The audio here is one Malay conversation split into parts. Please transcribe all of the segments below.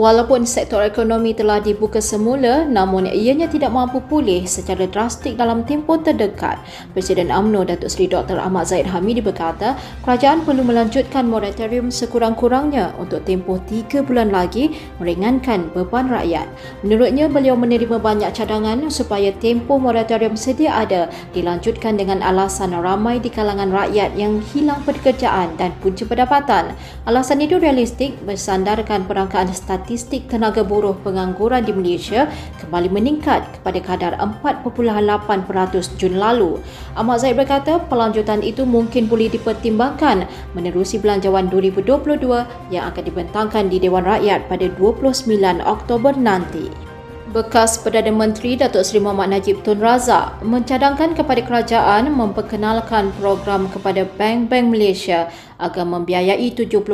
Walaupun sektor ekonomi telah dibuka semula, namun ianya tidak mampu pulih secara drastik dalam tempoh terdekat. Presiden AMNO Datuk Seri Dr. Ahmad Zahid Hamidi berkata, kerajaan perlu melanjutkan moratorium sekurang-kurangnya untuk tempoh tiga bulan lagi meringankan beban rakyat. Menurutnya, beliau menerima banyak cadangan supaya tempoh moratorium sedia ada dilanjutkan dengan alasan ramai di kalangan rakyat yang hilang pekerjaan dan punca pendapatan. Alasan itu realistik bersandarkan perangkaan statistik statistik tenaga buruh pengangguran di Malaysia kembali meningkat kepada kadar 4.8% Jun lalu. Ahmad Zaid berkata pelanjutan itu mungkin boleh dipertimbangkan menerusi belanjawan 2022 yang akan dibentangkan di Dewan Rakyat pada 29 Oktober nanti. Bekas Perdana Menteri Datuk Seri Muhammad Najib Tun Razak mencadangkan kepada kerajaan memperkenalkan program kepada bank-bank Malaysia agar membiayai 70%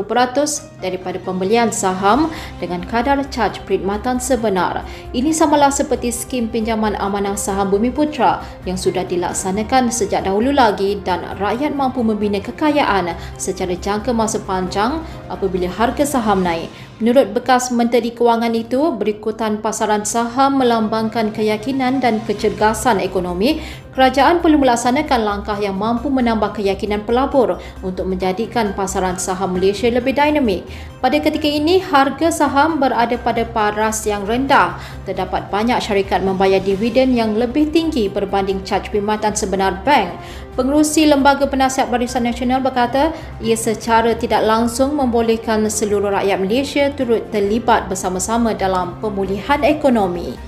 daripada pembelian saham dengan kadar caj perkhidmatan sebenar. Ini samalah seperti skim pinjaman amanah saham Bumi Putra yang sudah dilaksanakan sejak dahulu lagi dan rakyat mampu membina kekayaan secara jangka masa panjang apabila harga saham naik. Menurut bekas Menteri Kewangan itu, berikutan pasaran saham melambangkan keyakinan dan kecergasan ekonomi kerajaan perlu melaksanakan langkah yang mampu menambah keyakinan pelabur untuk menjadikan pasaran saham Malaysia lebih dinamik. Pada ketika ini, harga saham berada pada paras yang rendah. Terdapat banyak syarikat membayar dividen yang lebih tinggi berbanding caj perkhidmatan sebenar bank. Pengerusi Lembaga Penasihat Barisan Nasional berkata, ia secara tidak langsung membolehkan seluruh rakyat Malaysia turut terlibat bersama-sama dalam pemulihan ekonomi.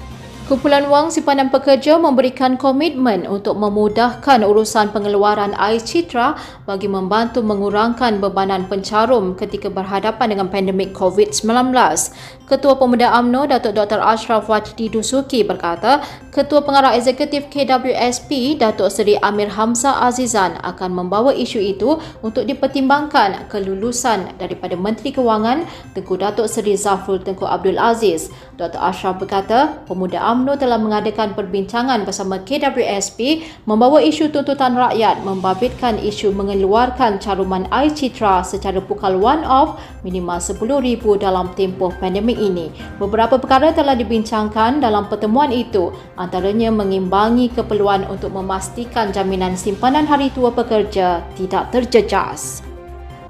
Kumpulan Wang Simpanan Pekerja memberikan komitmen untuk memudahkan urusan pengeluaran air citra bagi membantu mengurangkan bebanan pencarum ketika berhadapan dengan pandemik COVID-19. Ketua Pemuda AMNO Datuk Dr. Ashraf Wajdi Dusuki berkata, Ketua Pengarah Eksekutif KWSP Datuk Seri Amir Hamzah Azizan akan membawa isu itu untuk dipertimbangkan kelulusan daripada Menteri Kewangan Tengku Datuk Seri Zafrul Tengku Abdul Aziz. Dr. Ashraf berkata, Pemuda AMNO telah mengadakan perbincangan bersama KWSP membawa isu tuntutan rakyat membabitkan isu mengeluarkan caruman air citra secara pukal one-off minimal RM10,000 dalam tempoh pandemik ini. Beberapa perkara telah dibincangkan dalam pertemuan itu, antaranya mengimbangi keperluan untuk memastikan jaminan simpanan hari tua pekerja tidak terjejas.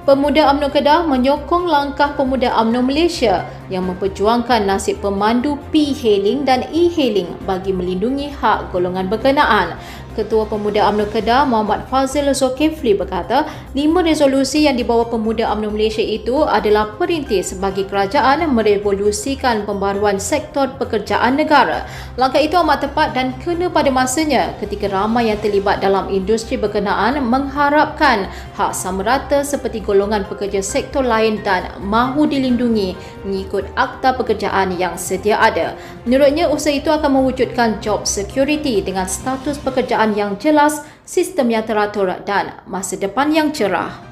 Pemuda UMNO Kedah menyokong langkah Pemuda UMNO Malaysia yang memperjuangkan nasib pemandu P-hailing dan E-hailing bagi melindungi hak golongan berkenaan. Ketua Pemuda UMNO Kedah Muhammad Fazil Zulkifli berkata, lima resolusi yang dibawa Pemuda UMNO Malaysia itu adalah perintis bagi kerajaan merevolusikan pembaruan sektor pekerjaan negara. Langkah itu amat tepat dan kena pada masanya ketika ramai yang terlibat dalam industri berkenaan mengharapkan hak sama rata seperti golongan pekerja sektor lain dan mahu dilindungi mengikut akta pekerjaan yang sedia ada. Menurutnya, usaha itu akan mewujudkan job security dengan status pekerjaan yang jelas, sistem yang teratur dan masa depan yang cerah.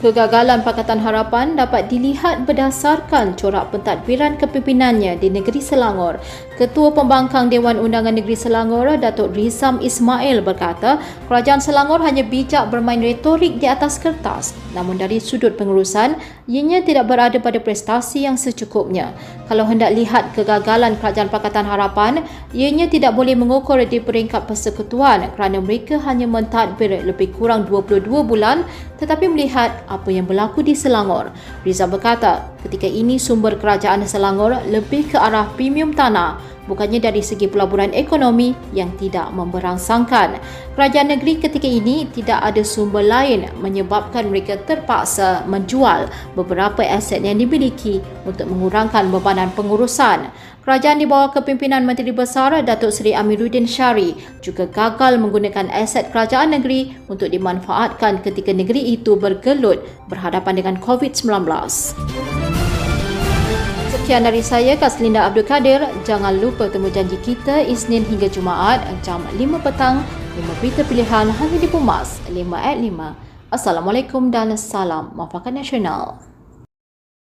Kegagalan Pakatan Harapan dapat dilihat berdasarkan corak pentadbiran kepimpinannya di negeri Selangor. Ketua Pembangkang Dewan Undangan Negeri Selangor, Datuk Rizam Ismail berkata, kerajaan Selangor hanya bijak bermain retorik di atas kertas. Namun dari sudut pengurusan, ianya tidak berada pada prestasi yang secukupnya. Kalau hendak lihat kegagalan kerajaan Pakatan Harapan, ianya tidak boleh mengukur di peringkat persekutuan kerana mereka hanya mentadbir lebih kurang 22 bulan tetapi melihat apa yang berlaku di Selangor. Riza berkata, ketika ini sumber kerajaan Selangor lebih ke arah premium tanah bukannya dari segi pelaburan ekonomi yang tidak memberangsangkan. Kerajaan negeri ketika ini tidak ada sumber lain menyebabkan mereka terpaksa menjual beberapa aset yang dimiliki untuk mengurangkan bebanan pengurusan. Kerajaan di bawah kepimpinan Menteri Besar Datuk Seri Amiruddin Syari juga gagal menggunakan aset kerajaan negeri untuk dimanfaatkan ketika negeri itu bergelut berhadapan dengan COVID-19. Sekian dari saya, Kaslinda Abdul Kadir. Jangan lupa temu janji kita Isnin hingga Jumaat jam 5 petang. 5 berita pilihan hanya di Pumas 5 at 5. Assalamualaikum dan salam mafakat nasional.